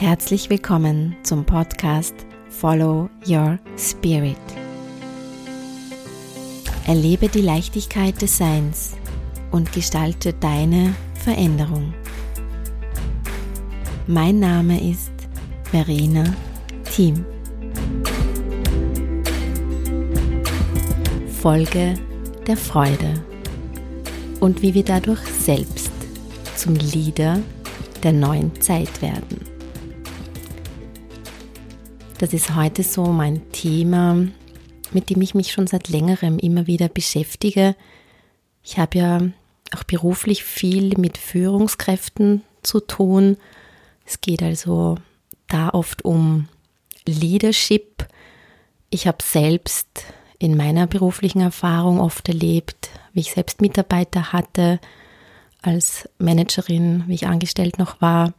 Herzlich willkommen zum Podcast Follow Your Spirit. Erlebe die Leichtigkeit des Seins und gestalte deine Veränderung. Mein Name ist Verena Thiem. Folge der Freude und wie wir dadurch selbst zum Leader der neuen Zeit werden. Das ist heute so mein Thema, mit dem ich mich schon seit längerem immer wieder beschäftige. Ich habe ja auch beruflich viel mit Führungskräften zu tun. Es geht also da oft um Leadership. Ich habe selbst in meiner beruflichen Erfahrung oft erlebt, wie ich selbst Mitarbeiter hatte, als Managerin, wie ich angestellt noch war,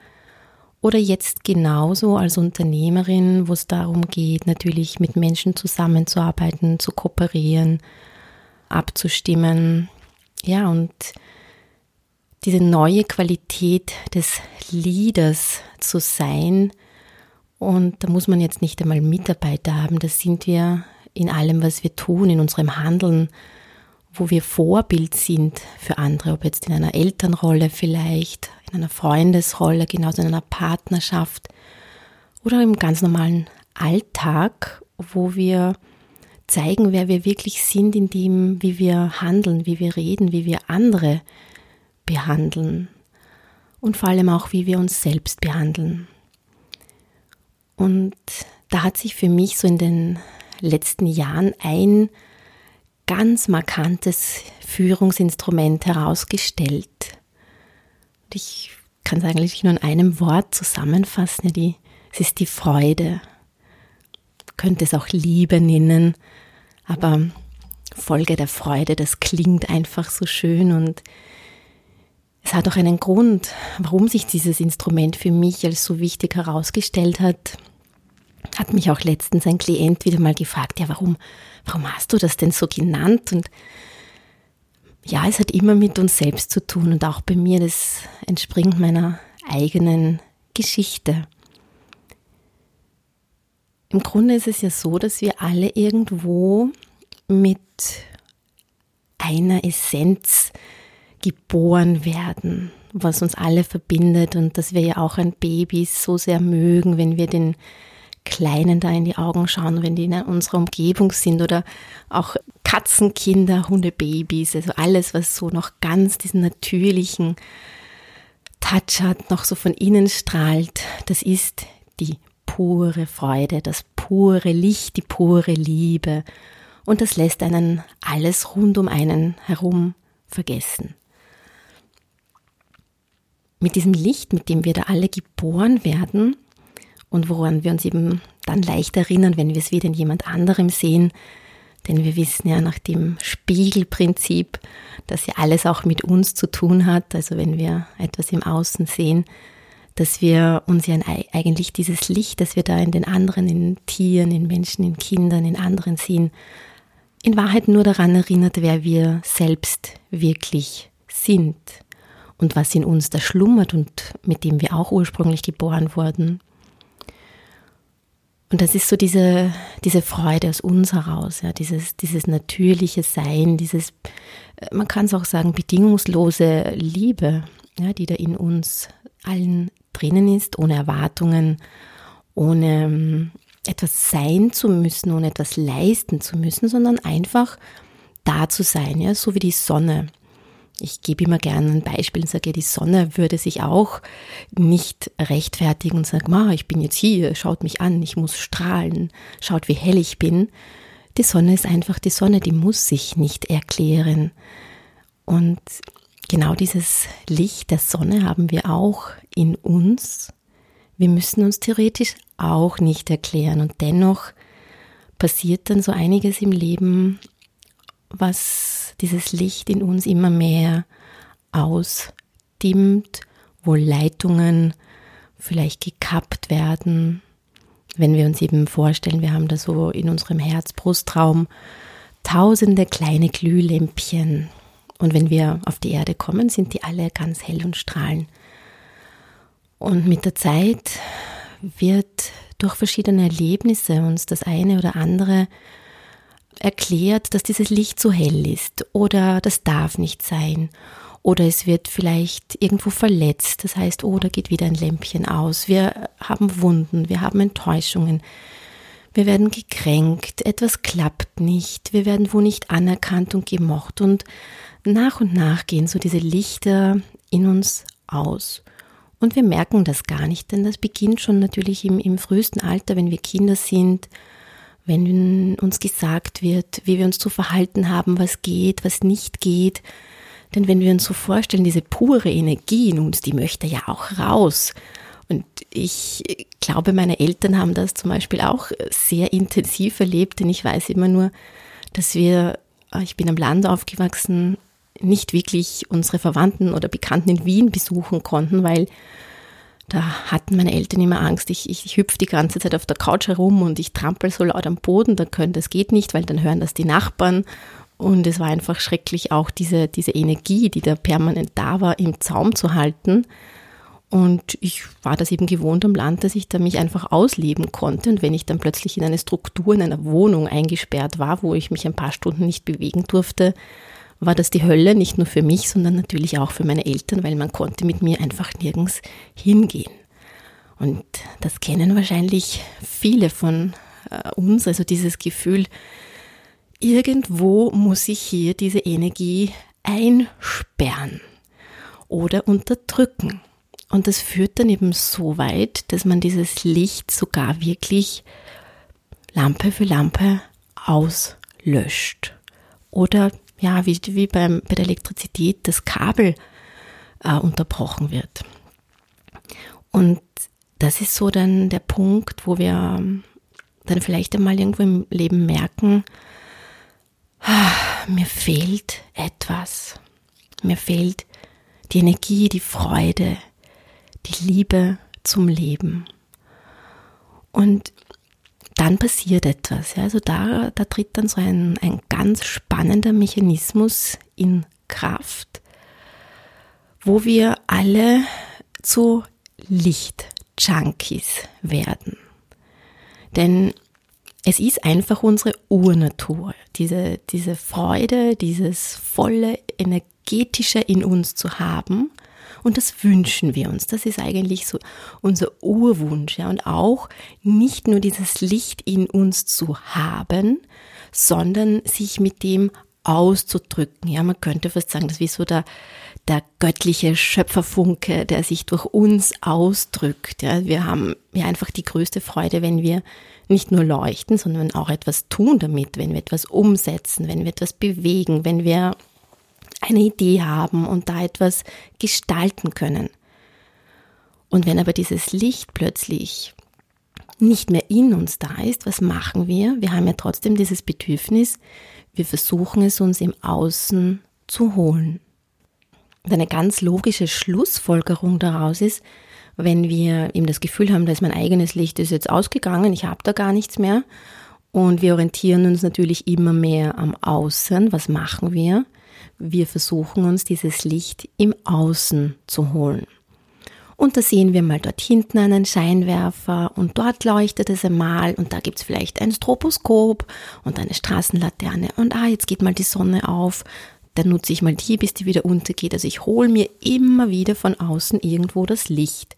oder jetzt genauso als Unternehmerin, wo es darum geht, natürlich mit Menschen zusammenzuarbeiten, zu kooperieren, abzustimmen. Ja, und diese neue Qualität des Leaders zu sein. Und da muss man jetzt nicht einmal Mitarbeiter haben, das sind wir in allem, was wir tun, in unserem Handeln, wo wir Vorbild sind für andere, ob jetzt in einer Elternrolle vielleicht, in einer Freundesrolle, genauso in einer Partnerschaft oder im ganz normalen Alltag, wo wir zeigen, wer wir wirklich sind, in dem, wie wir handeln, wie wir reden, wie wir andere behandeln und vor allem auch, wie wir uns selbst behandeln. Und da hat sich für mich so in den letzten Jahren ein ganz markantes Führungsinstrument herausgestellt. Ich kann es eigentlich nur in einem Wort zusammenfassen. Die, es ist die Freude. könnte es auch Liebe nennen, aber Folge der Freude, das klingt einfach so schön und es hat auch einen Grund, warum sich dieses Instrument für mich als so wichtig herausgestellt hat. Hat mich auch letztens ein Klient wieder mal gefragt, ja, warum, warum hast du das denn so genannt? Und ja, es hat immer mit uns selbst zu tun und auch bei mir, das entspringt meiner eigenen Geschichte. Im Grunde ist es ja so, dass wir alle irgendwo mit einer Essenz geboren werden, was uns alle verbindet und dass wir ja auch ein Baby so sehr mögen, wenn wir den Kleinen da in die Augen schauen, wenn die in unserer Umgebung sind oder auch Katzenkinder, Hundebabys, also alles, was so noch ganz diesen natürlichen Touch hat, noch so von innen strahlt, das ist die pure Freude, das pure Licht, die pure Liebe. Und das lässt einen alles rund um einen herum vergessen. Mit diesem Licht, mit dem wir da alle geboren werden, und woran wir uns eben dann leicht erinnern, wenn wir es wieder in jemand anderem sehen. Denn wir wissen ja nach dem Spiegelprinzip, dass ja alles auch mit uns zu tun hat. Also wenn wir etwas im Außen sehen, dass wir uns ja eigentlich dieses Licht, das wir da in den anderen, in Tieren, in Menschen, in Kindern, in anderen sehen, in Wahrheit nur daran erinnert, wer wir selbst wirklich sind und was in uns da schlummert und mit dem wir auch ursprünglich geboren wurden. Und das ist so diese, diese Freude aus uns heraus, ja, dieses, dieses natürliche Sein, dieses, äh, man kann es auch sagen, bedingungslose Liebe, ja, die da in uns allen drinnen ist, ohne Erwartungen, ohne ähm, etwas sein zu müssen, ohne etwas leisten zu müssen, sondern einfach da zu sein, ja, so wie die Sonne. Ich gebe immer gerne ein Beispiel und sage, die Sonne würde sich auch nicht rechtfertigen und sagen, Ma, ich bin jetzt hier, schaut mich an, ich muss strahlen, schaut, wie hell ich bin. Die Sonne ist einfach die Sonne, die muss sich nicht erklären. Und genau dieses Licht der Sonne haben wir auch in uns. Wir müssen uns theoretisch auch nicht erklären und dennoch passiert dann so einiges im Leben, was dieses Licht in uns immer mehr ausdimmt, wo Leitungen vielleicht gekappt werden. Wenn wir uns eben vorstellen, wir haben da so in unserem Herzbrustraum tausende kleine Glühlämpchen. Und wenn wir auf die Erde kommen, sind die alle ganz hell und strahlen. Und mit der Zeit wird durch verschiedene Erlebnisse uns das eine oder andere erklärt, dass dieses Licht zu hell ist oder das darf nicht sein oder es wird vielleicht irgendwo verletzt, das heißt, oh, geht wieder ein Lämpchen aus. Wir haben Wunden, wir haben Enttäuschungen, wir werden gekränkt, etwas klappt nicht, wir werden wo nicht anerkannt und gemocht und nach und nach gehen so diese Lichter in uns aus. Und wir merken das gar nicht, denn das beginnt schon natürlich im, im frühesten Alter, wenn wir Kinder sind, wenn uns gesagt wird, wie wir uns zu verhalten haben, was geht, was nicht geht. Denn wenn wir uns so vorstellen, diese pure Energie in uns, die möchte ja auch raus. Und ich glaube, meine Eltern haben das zum Beispiel auch sehr intensiv erlebt, denn ich weiß immer nur, dass wir, ich bin am Land aufgewachsen, nicht wirklich unsere Verwandten oder Bekannten in Wien besuchen konnten, weil da hatten meine Eltern immer Angst, ich, ich, ich hüpfe die ganze Zeit auf der Couch herum und ich trampel so laut am Boden, da können, das geht nicht, weil dann hören das die Nachbarn. Und es war einfach schrecklich, auch diese, diese Energie, die da permanent da war, im Zaum zu halten. Und ich war das eben gewohnt am Land, dass ich da mich einfach ausleben konnte. Und wenn ich dann plötzlich in eine Struktur, in einer Wohnung eingesperrt war, wo ich mich ein paar Stunden nicht bewegen durfte, war das die Hölle, nicht nur für mich, sondern natürlich auch für meine Eltern, weil man konnte mit mir einfach nirgends hingehen. Und das kennen wahrscheinlich viele von äh, uns, also dieses Gefühl, irgendwo muss ich hier diese Energie einsperren oder unterdrücken. Und das führt dann eben so weit, dass man dieses Licht sogar wirklich Lampe für Lampe auslöscht oder ja, wie, wie beim, bei der Elektrizität das Kabel äh, unterbrochen wird. Und das ist so dann der Punkt, wo wir dann vielleicht einmal irgendwo im Leben merken, ah, mir fehlt etwas. Mir fehlt die Energie, die Freude, die Liebe zum Leben. Und dann passiert etwas. Ja? Also da, da tritt dann so ein, ein ganz spannender Mechanismus in Kraft, wo wir alle zu Licht-Junkies werden. Denn es ist einfach unsere Urnatur, diese, diese Freude, dieses volle energetische in uns zu haben und das wünschen wir uns. Das ist eigentlich so unser Urwunsch. Ja. Und auch nicht nur dieses Licht in uns zu haben, sondern sich mit dem auszudrücken. Ja, man könnte fast sagen, das ist wie so der, der göttliche Schöpferfunke, der sich durch uns ausdrückt. Ja, wir haben ja einfach die größte Freude, wenn wir nicht nur leuchten, sondern auch etwas tun damit, wenn wir etwas umsetzen, wenn wir etwas bewegen, wenn wir eine Idee haben und da etwas gestalten können. Und wenn aber dieses Licht plötzlich nicht mehr in uns da ist, was machen wir? Wir haben ja trotzdem dieses Bedürfnis, wir versuchen es uns im Außen zu holen. Und eine ganz logische Schlussfolgerung daraus ist, wenn wir eben das Gefühl haben, dass mein eigenes Licht ist jetzt ausgegangen, ich habe da gar nichts mehr und wir orientieren uns natürlich immer mehr am Außen, was machen wir? Wir versuchen uns dieses Licht im Außen zu holen. Und da sehen wir mal dort hinten einen Scheinwerfer und dort leuchtet es einmal und da gibt es vielleicht ein Stroboskop und eine Straßenlaterne und ah, jetzt geht mal die Sonne auf, dann nutze ich mal die, bis die wieder untergeht. Also ich hole mir immer wieder von außen irgendwo das Licht.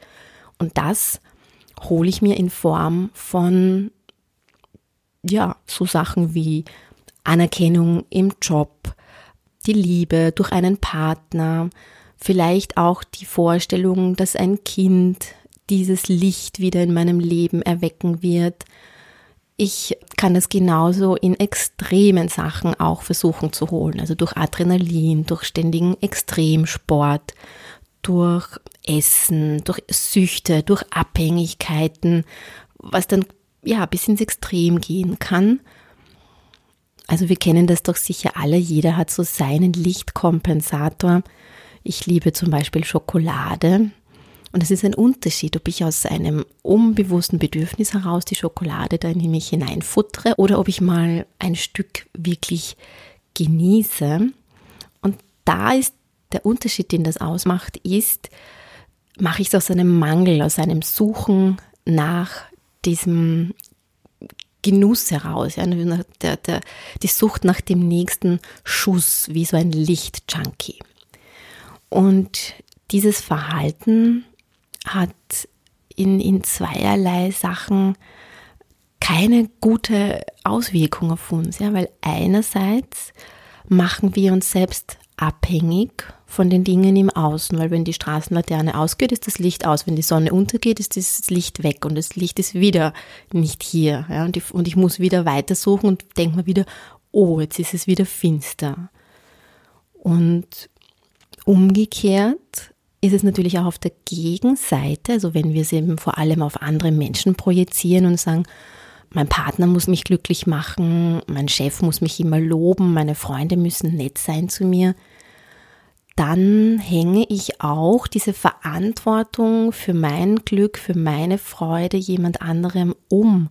Und das hole ich mir in Form von, ja, so Sachen wie Anerkennung im Job, die Liebe durch einen Partner, vielleicht auch die Vorstellung, dass ein Kind dieses Licht wieder in meinem Leben erwecken wird. Ich kann das genauso in extremen Sachen auch versuchen zu holen, also durch Adrenalin, durch ständigen Extremsport, durch Essen, durch Süchte, durch Abhängigkeiten, was dann ja bis ins Extrem gehen kann. Also wir kennen das doch sicher alle, jeder hat so seinen Lichtkompensator. Ich liebe zum Beispiel Schokolade. Und es ist ein Unterschied, ob ich aus einem unbewussten Bedürfnis heraus die Schokolade da in mich hineinfuttere oder ob ich mal ein Stück wirklich genieße. Und da ist der Unterschied, den das ausmacht, ist, mache ich es aus einem Mangel, aus einem Suchen nach diesem Genuss heraus, ja, der, der, die Sucht nach dem nächsten Schuss, wie so ein Lichtjunkie. Und dieses Verhalten hat in, in zweierlei Sachen keine gute Auswirkung auf uns, ja, weil einerseits machen wir uns selbst abhängig von den Dingen im Außen, weil wenn die Straßenlaterne ausgeht, ist das Licht aus, wenn die Sonne untergeht, ist das Licht weg und das Licht ist wieder nicht hier. Ja, und, ich, und ich muss wieder weitersuchen und denke mir wieder, oh, jetzt ist es wieder finster. Und umgekehrt ist es natürlich auch auf der Gegenseite, also wenn wir es eben vor allem auf andere Menschen projizieren und sagen, mein Partner muss mich glücklich machen, mein Chef muss mich immer loben, meine Freunde müssen nett sein zu mir, dann hänge ich auch diese Verantwortung für mein Glück, für meine Freude jemand anderem um.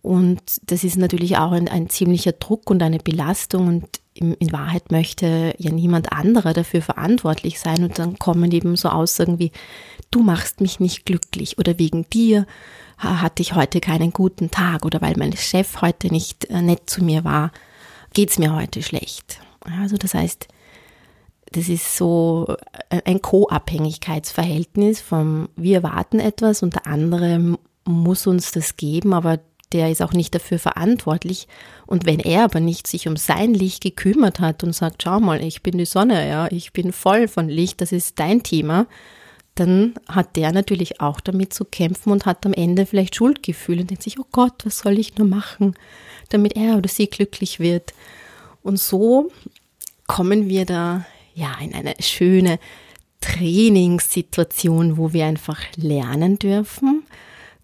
Und das ist natürlich auch ein, ein ziemlicher Druck und eine Belastung und in, Wahrheit möchte ja niemand anderer dafür verantwortlich sein und dann kommen eben so Aussagen wie, du machst mich nicht glücklich oder wegen dir hatte ich heute keinen guten Tag oder weil mein Chef heute nicht äh, nett zu mir war, geht's mir heute schlecht. Also das heißt, das ist so ein Co-Abhängigkeitsverhältnis vom wir erwarten etwas und der andere muss uns das geben, aber der ist auch nicht dafür verantwortlich. Und wenn er aber nicht sich um sein Licht gekümmert hat und sagt, schau mal, ich bin die Sonne, ja, ich bin voll von Licht, das ist dein Thema, dann hat der natürlich auch damit zu kämpfen und hat am Ende vielleicht Schuldgefühle und denkt sich, oh Gott, was soll ich nur machen, damit er oder sie glücklich wird. Und so kommen wir da ja, in eine schöne Trainingssituation, wo wir einfach lernen dürfen,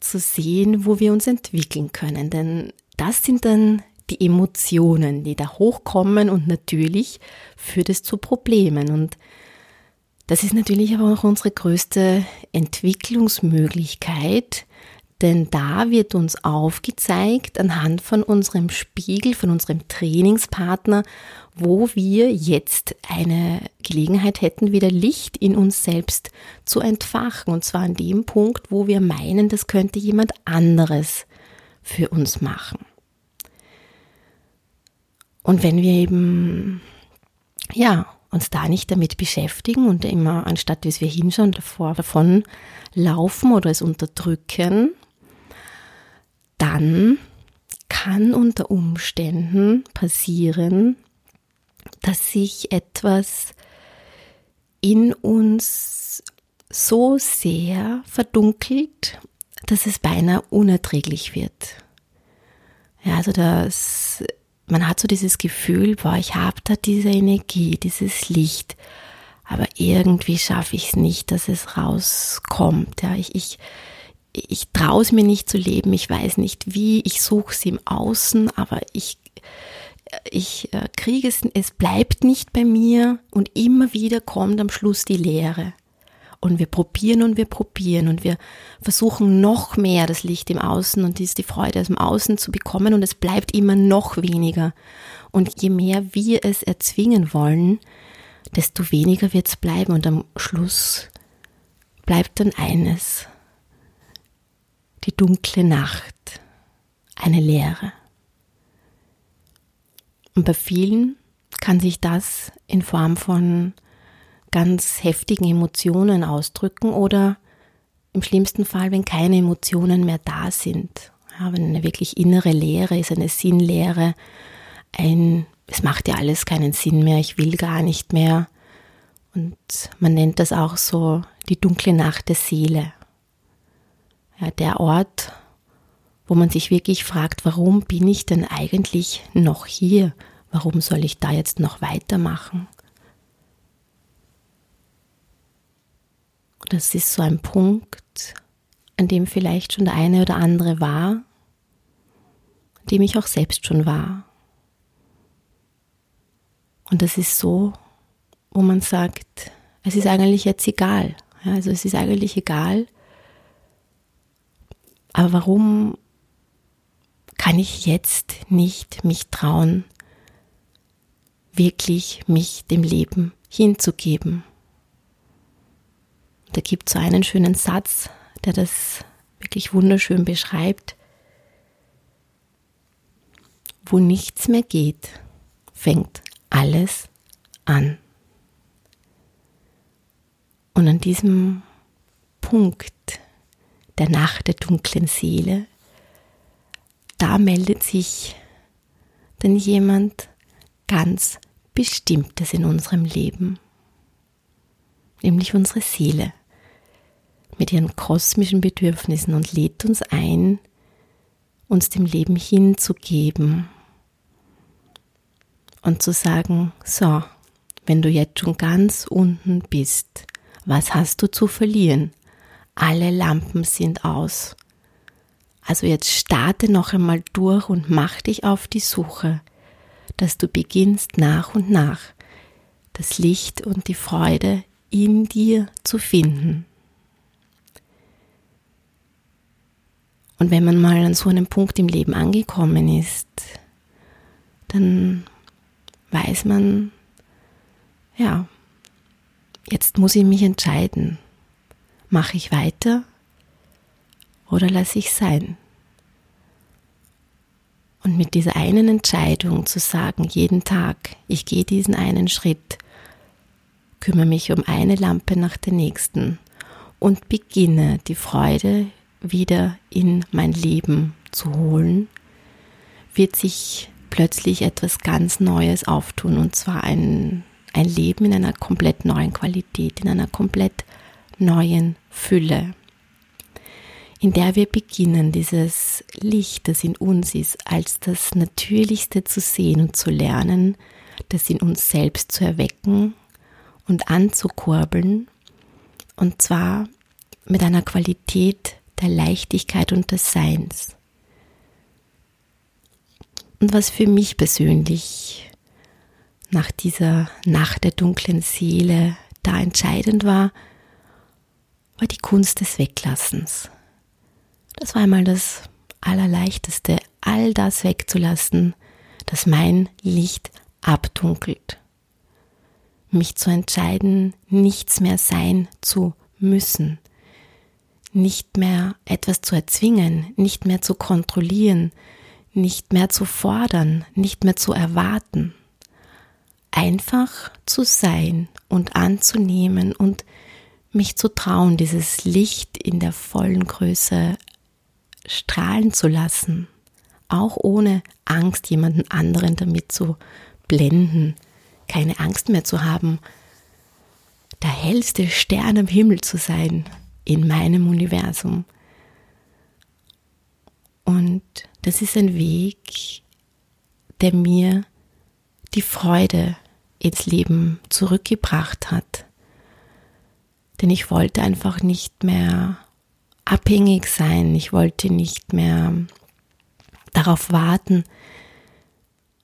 zu sehen, wo wir uns entwickeln können. Denn das sind dann die Emotionen, die da hochkommen und natürlich führt es zu Problemen. Und das ist natürlich aber auch unsere größte Entwicklungsmöglichkeit, denn da wird uns aufgezeigt anhand von unserem Spiegel, von unserem Trainingspartner, wo wir jetzt eine Gelegenheit hätten, wieder Licht in uns selbst zu entfachen. Und zwar an dem Punkt, wo wir meinen, das könnte jemand anderes für uns machen. Und wenn wir eben, ja, uns da nicht damit beschäftigen und immer anstatt dass wir hinschauen, davor, davon laufen oder es unterdrücken, dann kann unter Umständen passieren, dass sich etwas in uns so sehr verdunkelt, dass es beinahe unerträglich wird. Ja, also das, man hat so dieses Gefühl, boah, ich habe da diese Energie, dieses Licht, aber irgendwie schaffe ich es nicht, dass es rauskommt. Ja, ich, ich, ich traue es mir nicht zu leben, ich weiß nicht wie, ich suche es im Außen, aber ich, ich äh, kriege es, es bleibt nicht bei mir und immer wieder kommt am Schluss die Leere. Und wir probieren und wir probieren und wir versuchen noch mehr das Licht im Außen und die Freude aus dem Außen zu bekommen und es bleibt immer noch weniger. Und je mehr wir es erzwingen wollen, desto weniger wird es bleiben und am Schluss bleibt dann eines, die dunkle Nacht, eine Leere. Und bei vielen kann sich das in Form von ganz heftigen Emotionen ausdrücken oder im schlimmsten Fall, wenn keine Emotionen mehr da sind. Ja, wenn eine wirklich innere Leere ist, eine Sinnlehre, ein, es macht ja alles keinen Sinn mehr, ich will gar nicht mehr. Und man nennt das auch so die dunkle Nacht der Seele ja, der Ort, wo man sich wirklich fragt, warum bin ich denn eigentlich noch hier? Warum soll ich da jetzt noch weitermachen? Das ist so ein Punkt, an dem vielleicht schon der eine oder andere war, an dem ich auch selbst schon war. Und das ist so, wo man sagt, es ist eigentlich jetzt egal. Also es ist eigentlich egal, aber warum kann ich jetzt nicht mich trauen, wirklich mich dem Leben hinzugeben? Da gibt es so einen schönen Satz, der das wirklich wunderschön beschreibt, wo nichts mehr geht, fängt alles an. Und an diesem Punkt der Nacht der dunklen Seele, da meldet sich dann jemand ganz Bestimmtes in unserem Leben, nämlich unsere Seele mit ihren kosmischen Bedürfnissen und lädt uns ein, uns dem Leben hinzugeben und zu sagen, so, wenn du jetzt schon ganz unten bist, was hast du zu verlieren? Alle Lampen sind aus. Also jetzt starte noch einmal durch und mach dich auf die Suche, dass du beginnst nach und nach das Licht und die Freude in dir zu finden. Und wenn man mal an so einem Punkt im Leben angekommen ist, dann weiß man, ja, jetzt muss ich mich entscheiden. Mache ich weiter oder lasse ich sein? Und mit dieser einen Entscheidung zu sagen, jeden Tag, ich gehe diesen einen Schritt, kümmere mich um eine Lampe nach der nächsten und beginne die Freude wieder in mein Leben zu holen, wird sich plötzlich etwas ganz Neues auftun und zwar ein, ein Leben in einer komplett neuen Qualität, in einer komplett neuen Fülle, in der wir beginnen, dieses Licht, das in uns ist, als das Natürlichste zu sehen und zu lernen, das in uns selbst zu erwecken und anzukurbeln, und zwar mit einer Qualität, der Leichtigkeit und des Seins. Und was für mich persönlich nach dieser Nacht der dunklen Seele da entscheidend war, war die Kunst des Weglassens. Das war einmal das Allerleichteste, all das wegzulassen, das mein Licht abdunkelt. Mich zu entscheiden, nichts mehr sein zu müssen, nicht mehr etwas zu erzwingen, nicht mehr zu kontrollieren, nicht mehr zu fordern, nicht mehr zu erwarten. Einfach zu sein und anzunehmen und mich zu trauen, dieses Licht in der vollen Größe strahlen zu lassen, auch ohne Angst, jemanden anderen damit zu blenden, keine Angst mehr zu haben, der hellste Stern am Himmel zu sein, in meinem Universum. Und das ist ein Weg, der mir die Freude ins Leben zurückgebracht hat. Denn ich wollte einfach nicht mehr abhängig sein, ich wollte nicht mehr darauf warten,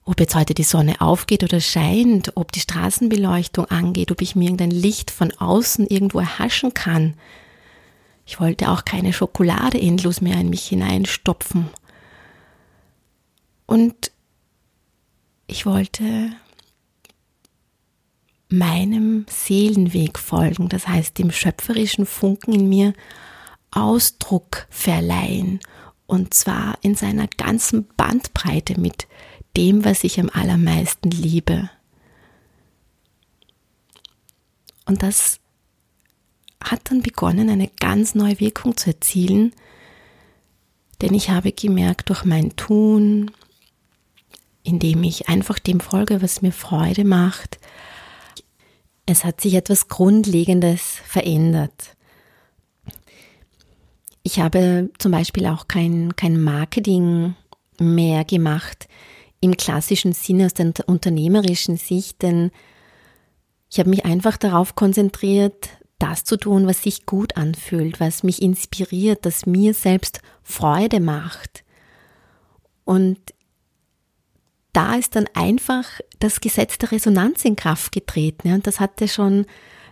ob jetzt heute die Sonne aufgeht oder scheint, ob die Straßenbeleuchtung angeht, ob ich mir irgendein Licht von außen irgendwo erhaschen kann, ich wollte auch keine Schokolade endlos mehr in mich hineinstopfen. Und ich wollte meinem Seelenweg folgen, das heißt dem schöpferischen Funken in mir Ausdruck verleihen und zwar in seiner ganzen Bandbreite mit dem, was ich am allermeisten liebe. Und das hat dann begonnen, eine ganz neue Wirkung zu erzielen, denn ich habe gemerkt, durch mein Tun, indem ich einfach dem folge, was mir Freude macht, es hat sich etwas Grundlegendes verändert. Ich habe zum Beispiel auch kein, kein Marketing mehr gemacht im klassischen Sinne aus der unternehmerischen Sicht, denn ich habe mich einfach darauf konzentriert, das zu tun, was sich gut anfühlt, was mich inspiriert, das mir selbst Freude macht. Und da ist dann einfach das Gesetz der Resonanz in Kraft getreten. Und das hatte schon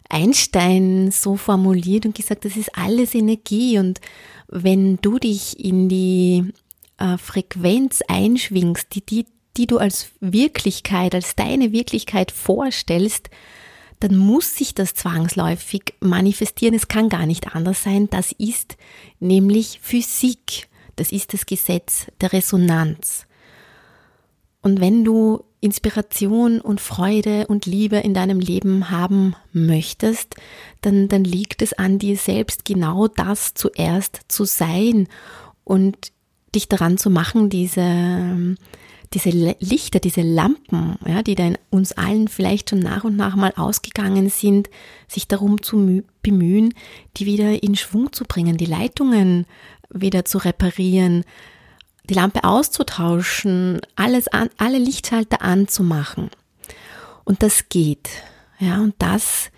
Einstein so formuliert und gesagt, das ist alles Energie. Und wenn du dich in die äh, Frequenz einschwingst, die, die, die du als Wirklichkeit, als deine Wirklichkeit vorstellst, dann muss sich das zwangsläufig manifestieren. Es kann gar nicht anders sein. Das ist nämlich Physik. Das ist das Gesetz der Resonanz. Und wenn du Inspiration und Freude und Liebe in deinem Leben haben möchtest, dann, dann liegt es an dir selbst, genau das zuerst zu sein und dich daran zu machen, diese, diese Lichter, diese Lampen, ja, die da in uns allen vielleicht schon nach und nach mal ausgegangen sind, sich darum zu bemühen, die wieder in Schwung zu bringen, die Leitungen wieder zu reparieren, die Lampe auszutauschen, alles an, alle Lichtschalter anzumachen. Und das geht. Ja, und das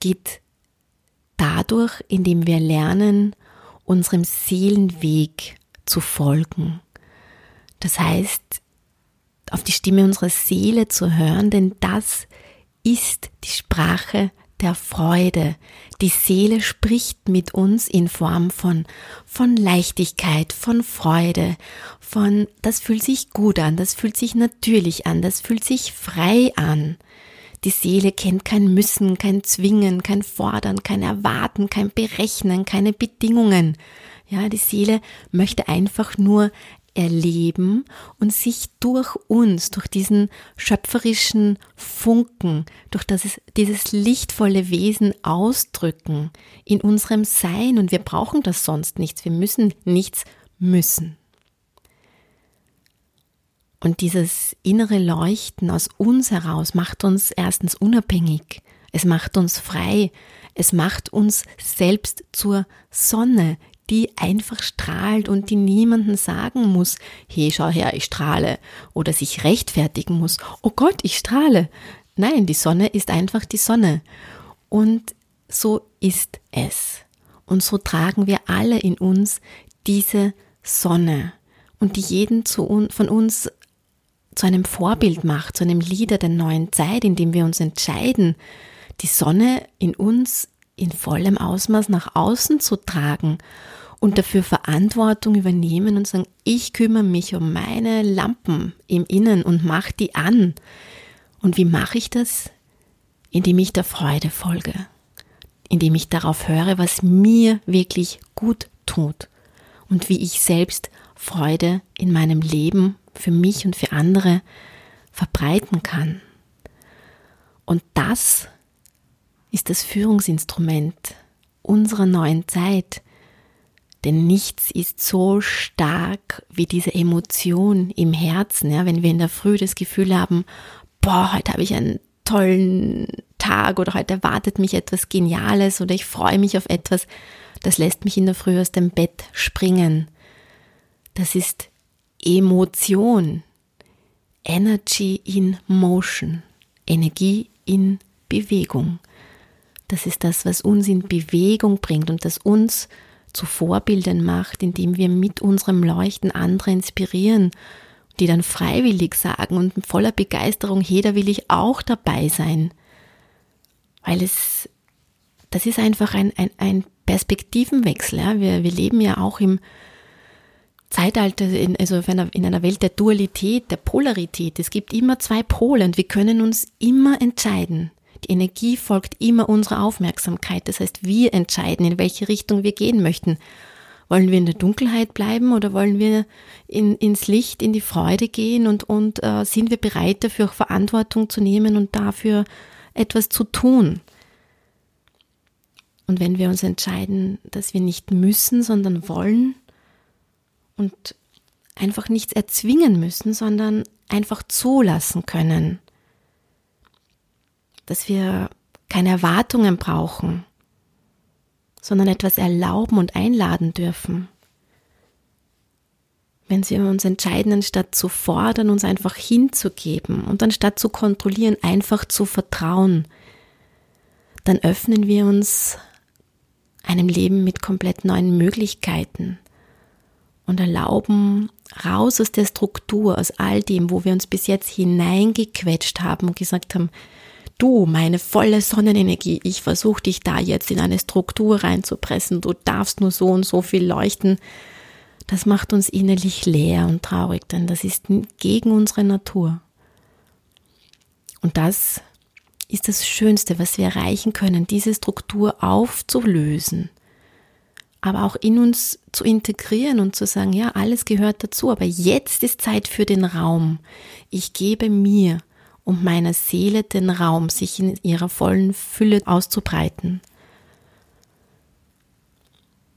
geht dadurch, indem wir lernen, unserem Seelenweg zu folgen. Das heißt, auf die Stimme unserer Seele zu hören, denn das ist die Sprache der Freude. Die Seele spricht mit uns in Form von, von Leichtigkeit, von Freude, von, das fühlt sich gut an, das fühlt sich natürlich an, das fühlt sich frei an. Die Seele kennt kein Müssen, kein Zwingen, kein Fordern, kein Erwarten, kein Berechnen, keine Bedingungen. Ja, die Seele möchte einfach nur erleben und sich durch uns, durch diesen schöpferischen Funken, durch das, dieses lichtvolle Wesen ausdrücken in unserem Sein. Und wir brauchen das sonst nichts. Wir müssen nichts müssen. Und dieses innere Leuchten aus uns heraus macht uns erstens unabhängig. Es macht uns frei. Es macht uns selbst zur Sonne, die einfach strahlt und die niemanden sagen muss, hey, schau her, ich strahle, oder sich rechtfertigen muss, oh Gott, ich strahle. Nein, die Sonne ist einfach die Sonne. Und so ist es. Und so tragen wir alle in uns diese Sonne und die jeden zu, von uns zu einem Vorbild macht, zu einem Lieder der neuen Zeit, in dem wir uns entscheiden, die Sonne in uns in vollem Ausmaß nach außen zu tragen und dafür Verantwortung übernehmen und sagen, ich kümmere mich um meine Lampen im Innen und mache die an. Und wie mache ich das? Indem ich der Freude folge, indem ich darauf höre, was mir wirklich gut tut und wie ich selbst Freude in meinem Leben für mich und für andere verbreiten kann. Und das ist das Führungsinstrument unserer neuen Zeit. Denn nichts ist so stark wie diese Emotion im Herzen, ja, wenn wir in der Früh das Gefühl haben, boah, heute habe ich einen tollen Tag oder heute erwartet mich etwas Geniales oder ich freue mich auf etwas, das lässt mich in der Früh aus dem Bett springen. Das ist Emotion, Energy in Motion, Energie in Bewegung. Das ist das, was uns in Bewegung bringt und das uns zu Vorbildern macht, indem wir mit unserem Leuchten andere inspirieren, die dann freiwillig sagen und voller Begeisterung, hey, da will ich auch dabei sein. Weil es, das ist einfach ein, ein, ein Perspektivenwechsel. Ja? Wir, wir leben ja auch im Zeitalter, in, also in einer, in einer Welt der Dualität, der Polarität. Es gibt immer zwei Pole und wir können uns immer entscheiden. Die Energie folgt immer unserer Aufmerksamkeit. Das heißt, wir entscheiden, in welche Richtung wir gehen möchten. Wollen wir in der Dunkelheit bleiben oder wollen wir in, ins Licht, in die Freude gehen und, und äh, sind wir bereit dafür auch Verantwortung zu nehmen und dafür etwas zu tun? Und wenn wir uns entscheiden, dass wir nicht müssen, sondern wollen und einfach nichts erzwingen müssen, sondern einfach zulassen können, dass wir keine Erwartungen brauchen, sondern etwas erlauben und einladen dürfen. Wenn wir uns entscheiden, anstatt zu fordern, uns einfach hinzugeben und anstatt zu kontrollieren, einfach zu vertrauen, dann öffnen wir uns einem Leben mit komplett neuen Möglichkeiten und erlauben raus aus der Struktur, aus all dem, wo wir uns bis jetzt hineingequetscht haben und gesagt haben, du, meine volle Sonnenenergie, ich versuche dich da jetzt in eine Struktur reinzupressen, du darfst nur so und so viel leuchten, das macht uns innerlich leer und traurig, denn das ist gegen unsere Natur. Und das ist das Schönste, was wir erreichen können, diese Struktur aufzulösen, aber auch in uns zu integrieren und zu sagen, ja, alles gehört dazu, aber jetzt ist Zeit für den Raum. Ich gebe mir und meiner Seele den Raum, sich in ihrer vollen Fülle auszubreiten.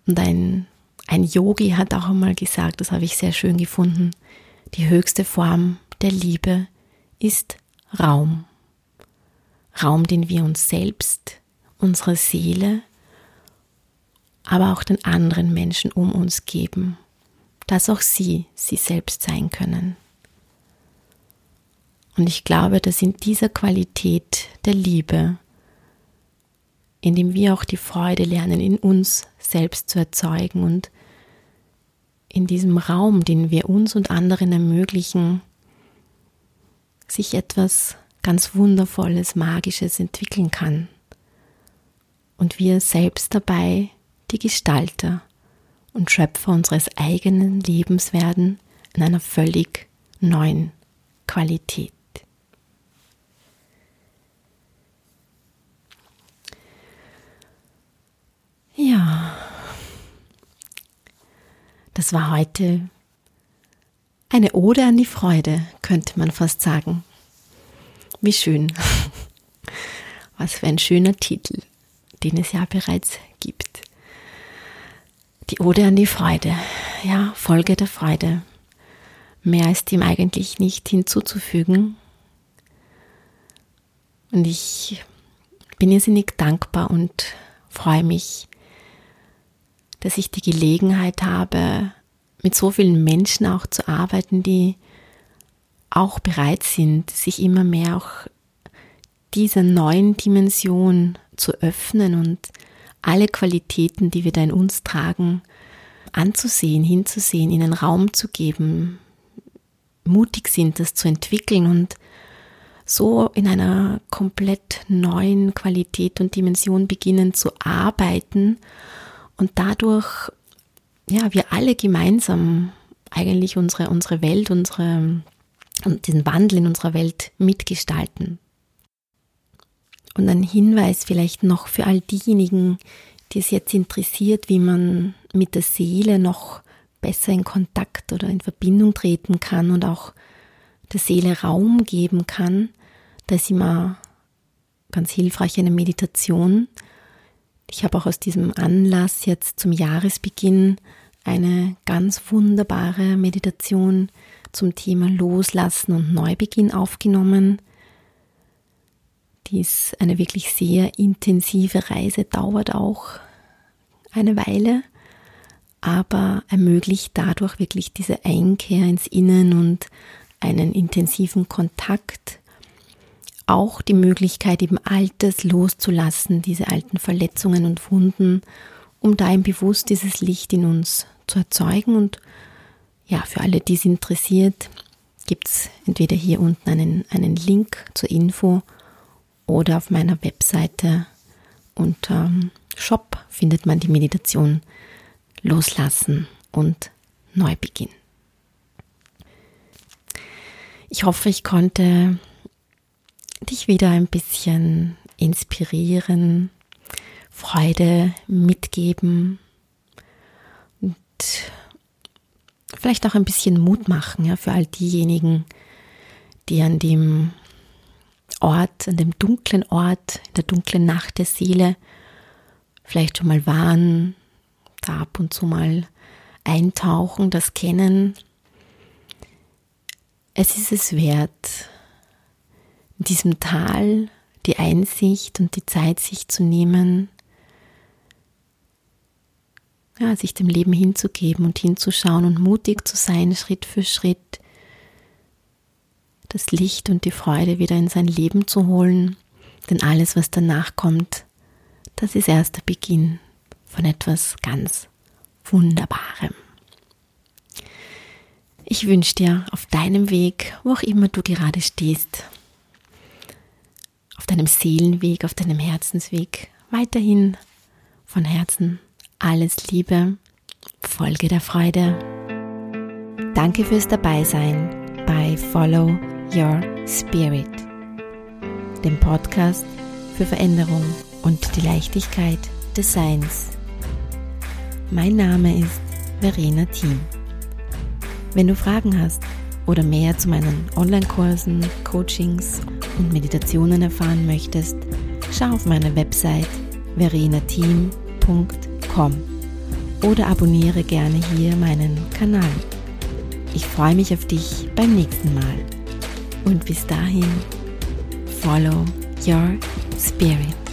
Und ein, ein Yogi hat auch einmal gesagt, das habe ich sehr schön gefunden, die höchste Form der Liebe ist Raum. Raum, den wir uns selbst, unserer Seele, aber auch den anderen Menschen um uns geben, dass auch sie sie selbst sein können. Und ich glaube, dass in dieser Qualität der Liebe, indem wir auch die Freude lernen, in uns selbst zu erzeugen und in diesem Raum, den wir uns und anderen ermöglichen, sich etwas ganz Wundervolles, Magisches entwickeln kann. Und wir selbst dabei die Gestalter und Schöpfer unseres eigenen Lebens werden in einer völlig neuen Qualität. Ja, das war heute eine Ode an die Freude, könnte man fast sagen. Wie schön. Was für ein schöner Titel, den es ja bereits gibt. Die Ode an die Freude. Ja, Folge der Freude. Mehr ist dem eigentlich nicht hinzuzufügen. Und ich bin irrsinnig dankbar und freue mich, dass ich die Gelegenheit habe, mit so vielen Menschen auch zu arbeiten, die auch bereit sind, sich immer mehr auch dieser neuen Dimension zu öffnen und alle Qualitäten, die wir da in uns tragen, anzusehen, hinzusehen, ihnen Raum zu geben, mutig sind, das zu entwickeln und so in einer komplett neuen Qualität und Dimension beginnen zu arbeiten und dadurch, ja, wir alle gemeinsam eigentlich unsere, unsere Welt, unsere, und diesen Wandel in unserer Welt mitgestalten. Und ein Hinweis vielleicht noch für all diejenigen, die es jetzt interessiert, wie man mit der Seele noch besser in Kontakt oder in Verbindung treten kann und auch der Seele Raum geben kann. Da ist immer ganz hilfreich eine Meditation, ich habe auch aus diesem Anlass jetzt zum Jahresbeginn eine ganz wunderbare Meditation zum Thema Loslassen und Neubeginn aufgenommen. Dies eine wirklich sehr intensive Reise dauert auch eine Weile, aber ermöglicht dadurch wirklich diese Einkehr ins Innen und einen intensiven Kontakt auch die Möglichkeit, eben Altes loszulassen, diese alten Verletzungen und Wunden, um da im Bewusst dieses Licht in uns zu erzeugen. Und ja, für alle, die es interessiert, gibt es entweder hier unten einen, einen Link zur Info oder auf meiner Webseite unter Shop findet man die Meditation Loslassen und Neubeginn. Ich hoffe, ich konnte dich wieder ein bisschen inspirieren, Freude mitgeben und vielleicht auch ein bisschen Mut machen ja, für all diejenigen, die an dem Ort, an dem dunklen Ort, in der dunklen Nacht der Seele vielleicht schon mal waren, da ab und zu mal eintauchen, das kennen. Es ist es wert, in diesem Tal die Einsicht und die Zeit sich zu nehmen, ja, sich dem Leben hinzugeben und hinzuschauen und mutig zu sein, Schritt für Schritt das Licht und die Freude wieder in sein Leben zu holen, denn alles, was danach kommt, das ist erst der Beginn von etwas ganz Wunderbarem. Ich wünsche dir auf deinem Weg, wo auch immer du gerade stehst, auf deinem Seelenweg, auf deinem Herzensweg weiterhin von Herzen alles Liebe, Folge der Freude. Danke fürs Dabeisein bei Follow Your Spirit, dem Podcast für Veränderung und die Leichtigkeit des Seins. Mein Name ist Verena Thiem. Wenn du Fragen hast oder mehr zu meinen Online-Kursen, Coachings und Meditationen erfahren möchtest, schau auf meine Website verenateam.com oder abonniere gerne hier meinen Kanal. Ich freue mich auf dich beim nächsten Mal. Und bis dahin, follow your spirit.